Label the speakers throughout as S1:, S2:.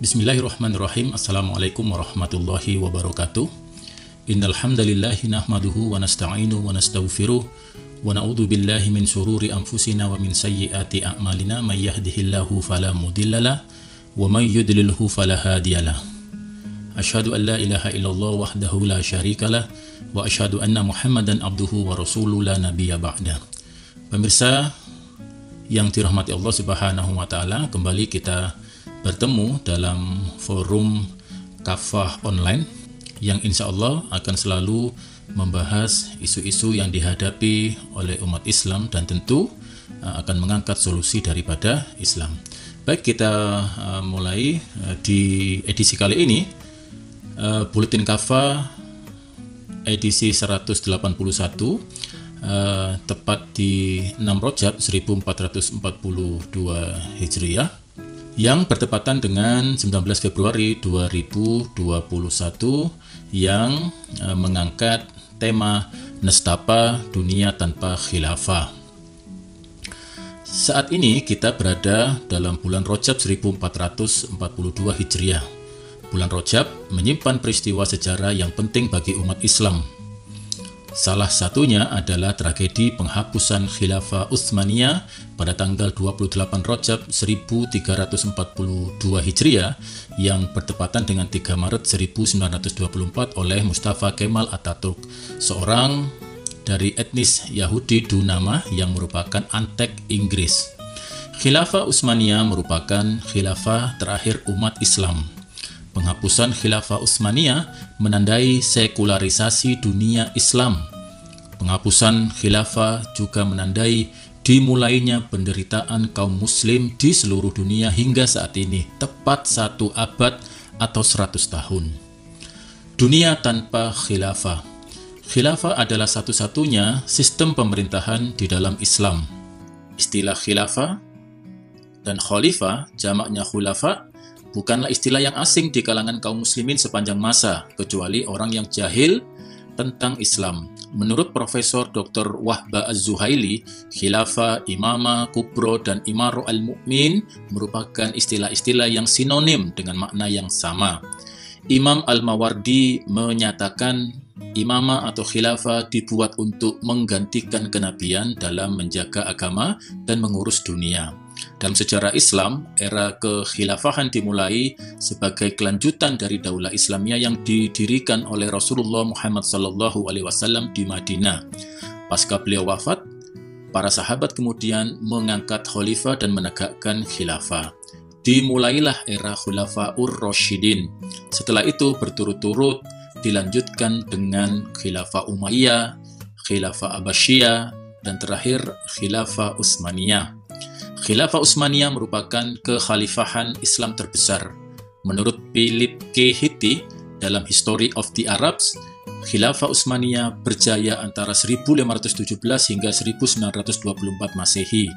S1: Bismillahirrahmanirrahim. Assalamualaikum warahmatullahi wabarakatuh. Innal hamdalillahi nahmaduhu wa nasta'inu wa nastaghfiruh wa na'udzu billahi min shururi anfusina wa min sayyiati a'malina may yahdihillahu fala mudhillalah wa may yudlilhu fala hadiyalah. Asyhadu an la ilaha illallah wahdahu la syarikalah wa asyhadu anna Muhammadan abduhu wa rasuluhu la nabiyya ba'da. Pemirsa yang dirahmati Allah Subhanahu wa taala, kembali kita bertemu dalam forum kafah online yang insya Allah akan selalu membahas isu-isu yang dihadapi oleh umat Islam dan tentu uh, akan mengangkat solusi daripada Islam. Baik, kita uh, mulai uh, di edisi kali ini Buletin Kafa edisi 181 tepat di 6 Rojab 1442 Hijriah yang bertepatan dengan 19 Februari 2021 yang uh, mengangkat tema Nestapa Dunia Tanpa Khilafah. Saat ini kita berada dalam bulan Rojab 1442 Hijriah. Bulan Rojab menyimpan peristiwa sejarah yang penting bagi umat Islam, Salah satunya adalah tragedi penghapusan Khilafah Utsmaniyah pada tanggal 28 Rajab 1342 Hijriah yang bertepatan dengan 3 Maret 1924 oleh Mustafa Kemal Ataturk, seorang dari etnis Yahudi Dunama yang merupakan antek Inggris. Khilafah Utsmaniyah merupakan khilafah terakhir umat Islam Penghapusan Khilafah Utsmaniyah menandai sekularisasi dunia Islam. Penghapusan khilafah juga menandai dimulainya penderitaan kaum muslim di seluruh dunia hingga saat ini, tepat satu abad atau 100 tahun. Dunia tanpa khilafah. Khilafah adalah satu-satunya sistem pemerintahan di dalam Islam. Istilah khilafah dan khalifah, jamaknya khulafa, bukanlah istilah yang asing di kalangan kaum muslimin sepanjang masa, kecuali orang yang jahil tentang Islam. Menurut Profesor Dr. Wahba Az-Zuhaili, khilafah, imamah, kubro, dan imaro al-mu'min merupakan istilah-istilah yang sinonim dengan makna yang sama. Imam Al-Mawardi menyatakan imamah atau khilafah dibuat untuk menggantikan kenabian dalam menjaga agama dan mengurus dunia. Dalam sejarah Islam, era kekhilafahan dimulai sebagai kelanjutan dari daulah Islamiyah yang didirikan oleh Rasulullah Muhammad SAW di Madinah. Pasca beliau wafat, para sahabat kemudian mengangkat khalifah dan menegakkan khilafah. Dimulailah era Khulafaur Rashidin. Setelah itu berturut-turut dilanjutkan dengan Khilafah Umayyah, Khilafah Abbasiyah, dan terakhir Khilafah Utsmaniyah. Khilafah Utsmaniyah merupakan kekhalifahan Islam terbesar. Menurut Philip K. Hitti dalam History of the Arabs, Khilafah Utsmaniyah berjaya antara 1517 hingga 1924 Masehi.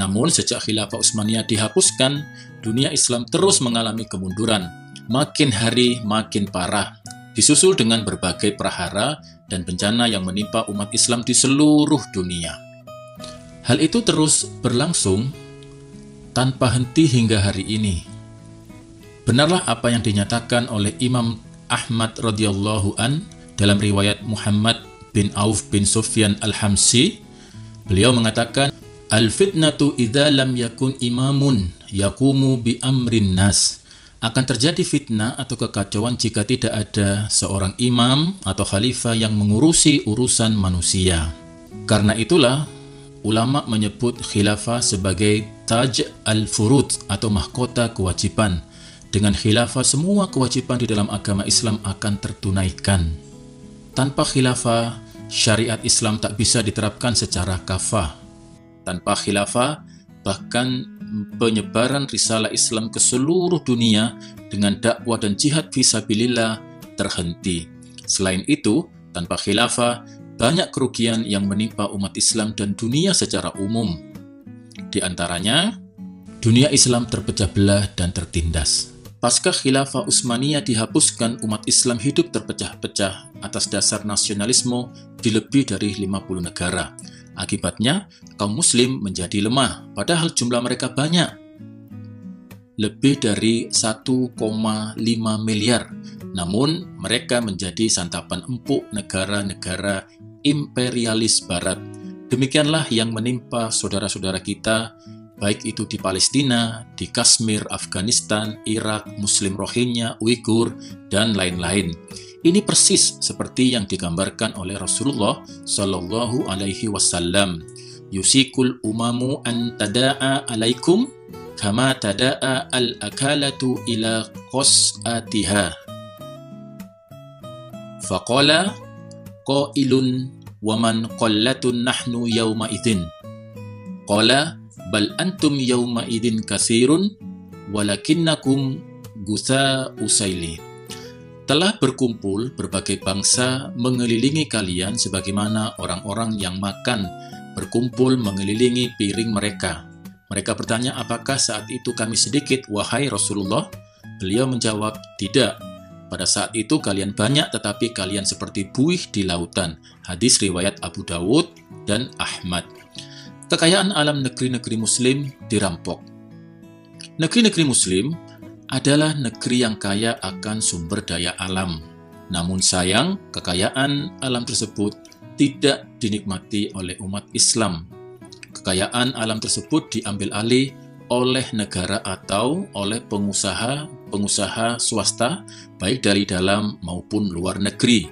S1: Namun sejak Khilafah Utsmaniyah dihapuskan, dunia Islam terus mengalami kemunduran. Makin hari makin parah, disusul dengan berbagai prahara dan bencana yang menimpa umat Islam di seluruh dunia. Hal itu terus berlangsung tanpa henti hingga hari ini. Benarlah apa yang dinyatakan oleh Imam Ahmad radhiyallahu an dalam riwayat Muhammad bin Auf bin Sufyan al-Hamsi. Beliau mengatakan, Al-fitnatu idza lam yakun imamun yakumu bi amrin nas. Akan terjadi fitnah atau kekacauan jika tidak ada seorang imam atau khalifah yang mengurusi urusan manusia. Karena itulah ulama menyebut khilafah sebagai taj al-furud atau mahkota kewajiban. Dengan khilafah semua kewajiban di dalam agama Islam akan tertunaikan. Tanpa khilafah, syariat Islam tak bisa diterapkan secara kafah. Tanpa khilafah, bahkan penyebaran risalah Islam ke seluruh dunia dengan dakwah dan jihad visabilillah terhenti. Selain itu, tanpa khilafah, banyak kerugian yang menimpa umat Islam dan dunia secara umum. Di antaranya, dunia Islam terpecah belah dan tertindas. Pasca khilafah Utsmaniyah dihapuskan, umat Islam hidup terpecah-pecah atas dasar nasionalisme di lebih dari 50 negara. Akibatnya, kaum muslim menjadi lemah, padahal jumlah mereka banyak. Lebih dari 1,5 miliar. Namun, mereka menjadi santapan empuk negara-negara imperialis barat. Demikianlah yang menimpa saudara-saudara kita, baik itu di Palestina, di Kashmir, Afghanistan, Irak, Muslim Rohingya, Uighur, dan lain-lain. Ini persis seperti yang digambarkan oleh Rasulullah Shallallahu Alaihi Wasallam. Yusikul umamu an tada'a alaikum kama tada'a al-akalatu ila qas'atiha. Faqala qailun wa man qallatun nahnu yawma idin. Qala bal antum yawma idin kasirun walakinnakum gusa usaili. Telah berkumpul berbagai bangsa mengelilingi kalian sebagaimana orang-orang yang makan berkumpul mengelilingi piring mereka mereka bertanya, apakah saat itu kami sedikit, wahai Rasulullah? Beliau menjawab, tidak. Pada saat itu kalian banyak, tetapi kalian seperti buih di lautan. Hadis riwayat Abu Dawud dan Ahmad. Kekayaan alam negeri-negeri muslim dirampok. Negeri-negeri muslim adalah negeri yang kaya akan sumber daya alam. Namun sayang, kekayaan alam tersebut tidak dinikmati oleh umat Islam kekayaan alam tersebut diambil alih oleh negara atau oleh pengusaha-pengusaha swasta, baik dari dalam maupun luar negeri.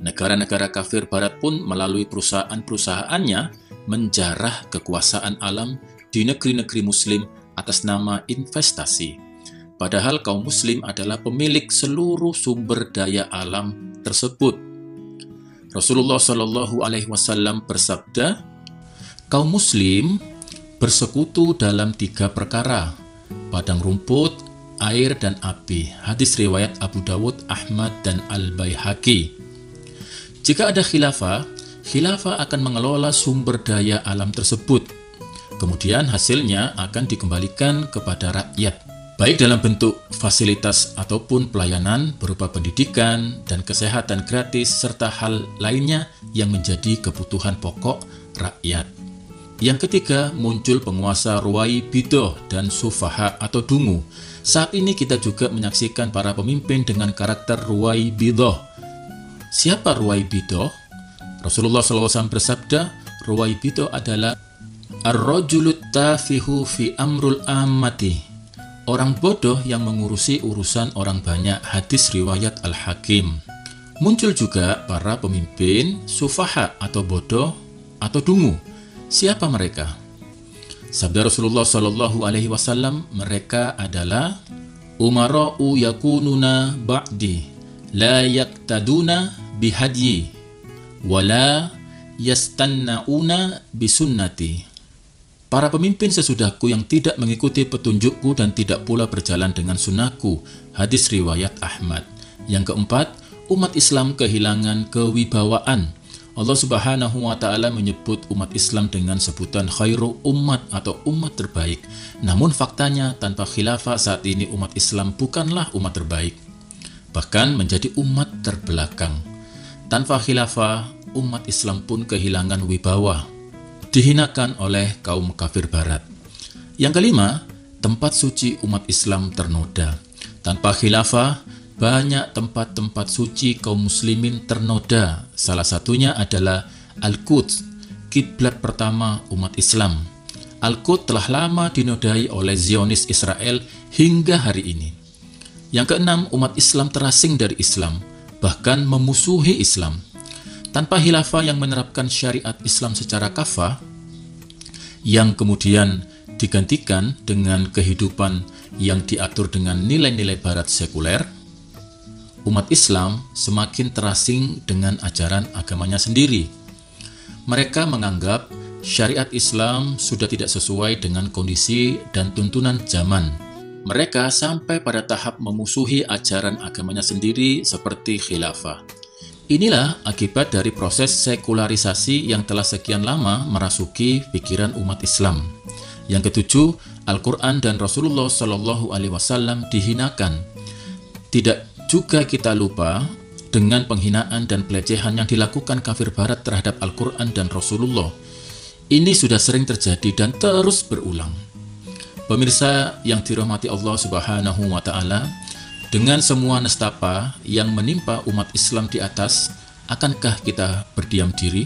S1: Negara-negara kafir barat pun melalui perusahaan-perusahaannya menjarah kekuasaan alam di negeri-negeri muslim atas nama investasi. Padahal kaum muslim adalah pemilik seluruh sumber daya alam tersebut. Rasulullah Shallallahu alaihi wasallam bersabda, Kaum muslim bersekutu dalam tiga perkara, padang rumput, air, dan api. Hadis riwayat Abu Dawud, Ahmad, dan Al-Baihaqi. Jika ada khilafah, khilafah akan mengelola sumber daya alam tersebut. Kemudian hasilnya akan dikembalikan kepada rakyat, baik dalam bentuk fasilitas ataupun pelayanan berupa pendidikan dan kesehatan gratis serta hal lainnya yang menjadi kebutuhan pokok rakyat. Yang ketiga, muncul penguasa ruwai bidoh dan sufaha atau dungu. Saat ini kita juga menyaksikan para pemimpin dengan karakter ruwai bidoh. Siapa ruwai bidoh? Rasulullah SAW bersabda, ruwai bidoh adalah Ar-rajulut tafihu fi amrul amati. Orang bodoh yang mengurusi urusan orang banyak hadis riwayat Al-Hakim. Muncul juga para pemimpin sufaha atau bodoh atau dungu Siapa mereka? Sabda Rasulullah Shallallahu Alaihi Wasallam, mereka adalah umara'u yakununa ba'di la yaktaduna bihadyi wala yastanna'una bisunnati. Para pemimpin sesudahku yang tidak mengikuti petunjukku dan tidak pula berjalan dengan sunnahku. Hadis riwayat Ahmad. Yang keempat, umat Islam kehilangan kewibawaan Allah Subhanahu wa taala menyebut umat Islam dengan sebutan khairu umat atau umat terbaik. Namun faktanya tanpa khilafah saat ini umat Islam bukanlah umat terbaik, bahkan menjadi umat terbelakang. Tanpa khilafah, umat Islam pun kehilangan wibawa, dihinakan oleh kaum kafir barat. Yang kelima, tempat suci umat Islam ternoda. Tanpa khilafah, banyak tempat-tempat suci kaum muslimin ternoda. Salah satunya adalah Al-Quds, kiblat pertama umat Islam. Al-Quds telah lama dinodai oleh Zionis Israel hingga hari ini. Yang keenam, umat Islam terasing dari Islam, bahkan memusuhi Islam. Tanpa hilafah yang menerapkan syariat Islam secara kafah, yang kemudian digantikan dengan kehidupan yang diatur dengan nilai-nilai barat sekuler, umat Islam semakin terasing dengan ajaran agamanya sendiri. Mereka menganggap syariat Islam sudah tidak sesuai dengan kondisi dan tuntunan zaman. Mereka sampai pada tahap memusuhi ajaran agamanya sendiri seperti khilafah. Inilah akibat dari proses sekularisasi yang telah sekian lama merasuki pikiran umat Islam. Yang ketujuh, Al-Quran dan Rasulullah Shallallahu Alaihi Wasallam dihinakan. Tidak juga kita lupa dengan penghinaan dan pelecehan yang dilakukan kafir barat terhadap Al-Quran dan Rasulullah. Ini sudah sering terjadi dan terus berulang. Pemirsa yang dirahmati Allah Subhanahu wa taala, dengan semua nestapa yang menimpa umat Islam di atas, akankah kita berdiam diri?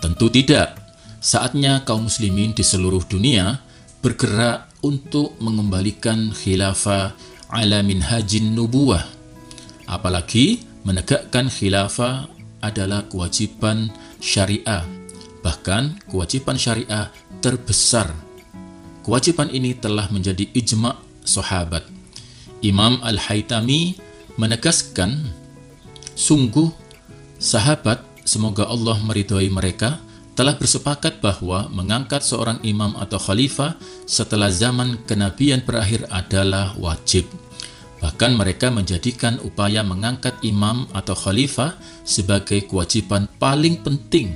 S1: Tentu tidak. Saatnya kaum muslimin di seluruh dunia bergerak untuk mengembalikan khilafah ala minhajin nubuwah. Apalagi menegakkan khilafah adalah kewajiban syariah, bahkan kewajiban syariah terbesar. Kewajiban ini telah menjadi ijma' sahabat. Imam Al-Haytami menegaskan, sungguh sahabat, semoga Allah meridhoi mereka, telah bersepakat bahwa mengangkat seorang imam atau khalifah setelah zaman kenabian berakhir adalah wajib. Bahkan mereka menjadikan upaya mengangkat imam atau khalifah sebagai kewajiban paling penting.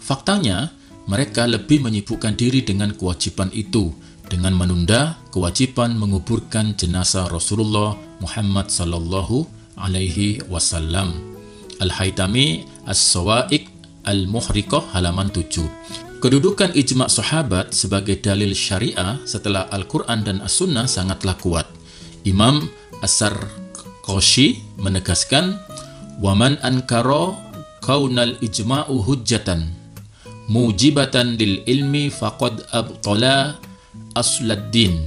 S1: Faktanya, mereka lebih menyibukkan diri dengan kewajiban itu dengan menunda kewajiban menguburkan jenazah Rasulullah Muhammad sallallahu alaihi wasallam. Al-Haytami As-Sawa'iq Al-Muhriqah halaman 7. Kedudukan ijma' sahabat sebagai dalil syariah setelah Al-Quran dan As-Sunnah sangatlah kuat. Imam Asar Koshi menegaskan waman ankara kaunal ijma'u hujjatan mujibatan lil ilmi faqad abtala asladdin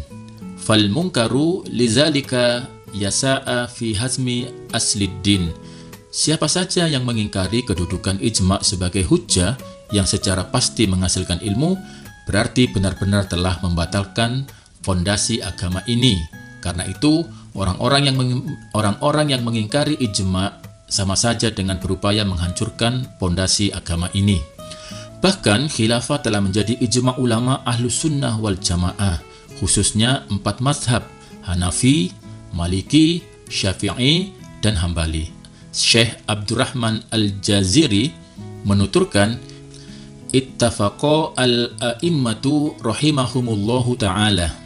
S1: fal munkaru lizalika yasa'a fi hazmi asliddin Siapa saja yang mengingkari kedudukan ijma' sebagai hujjah yang secara pasti menghasilkan ilmu, berarti benar-benar telah membatalkan fondasi agama ini karena itu, orang-orang yang orang-orang yang mengingkari ijma sama saja dengan berupaya menghancurkan pondasi agama ini. Bahkan khilafah telah menjadi ijma ulama ahlus sunnah wal jamaah, khususnya empat mazhab, Hanafi, Maliki, Syafi'i, dan Hambali. Syekh Abdurrahman Al-Jaziri menuturkan, Ittafaqo al-a'immatu rahimahumullahu ta'ala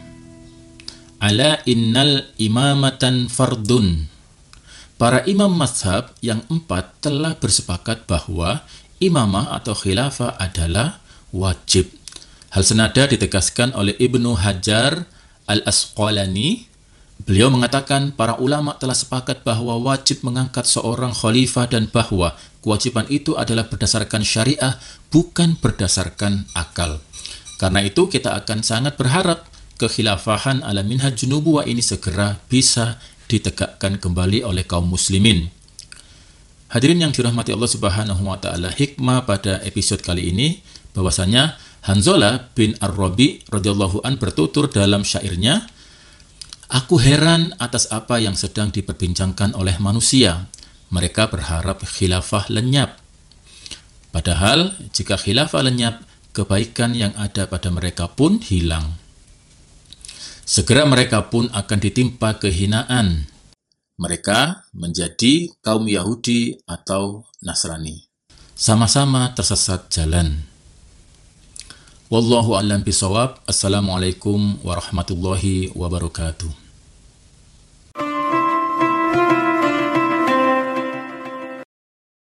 S1: ala innal imamatan fardun. Para imam mazhab yang empat telah bersepakat bahwa imamah atau khilafah adalah wajib. Hal senada ditegaskan oleh Ibnu Hajar al-Asqalani. Beliau mengatakan para ulama telah sepakat bahwa wajib mengangkat seorang khalifah dan bahwa kewajiban itu adalah berdasarkan syariah bukan berdasarkan akal. Karena itu kita akan sangat berharap kekhilafahan ala minhaj nubuwah ini segera bisa ditegakkan kembali oleh kaum muslimin. Hadirin yang dirahmati Allah Subhanahu wa taala, hikmah pada episode kali ini bahwasanya Hanzola bin Ar-Rabi radhiyallahu an bertutur dalam syairnya, Aku heran atas apa yang sedang diperbincangkan oleh manusia. Mereka berharap khilafah lenyap. Padahal jika khilafah lenyap, kebaikan yang ada pada mereka pun hilang. Segera mereka pun akan ditimpa kehinaan. Mereka menjadi kaum Yahudi atau Nasrani. Sama-sama tersesat jalan. Wallahu a'lam bisawab. Assalamualaikum warahmatullahi wabarakatuh.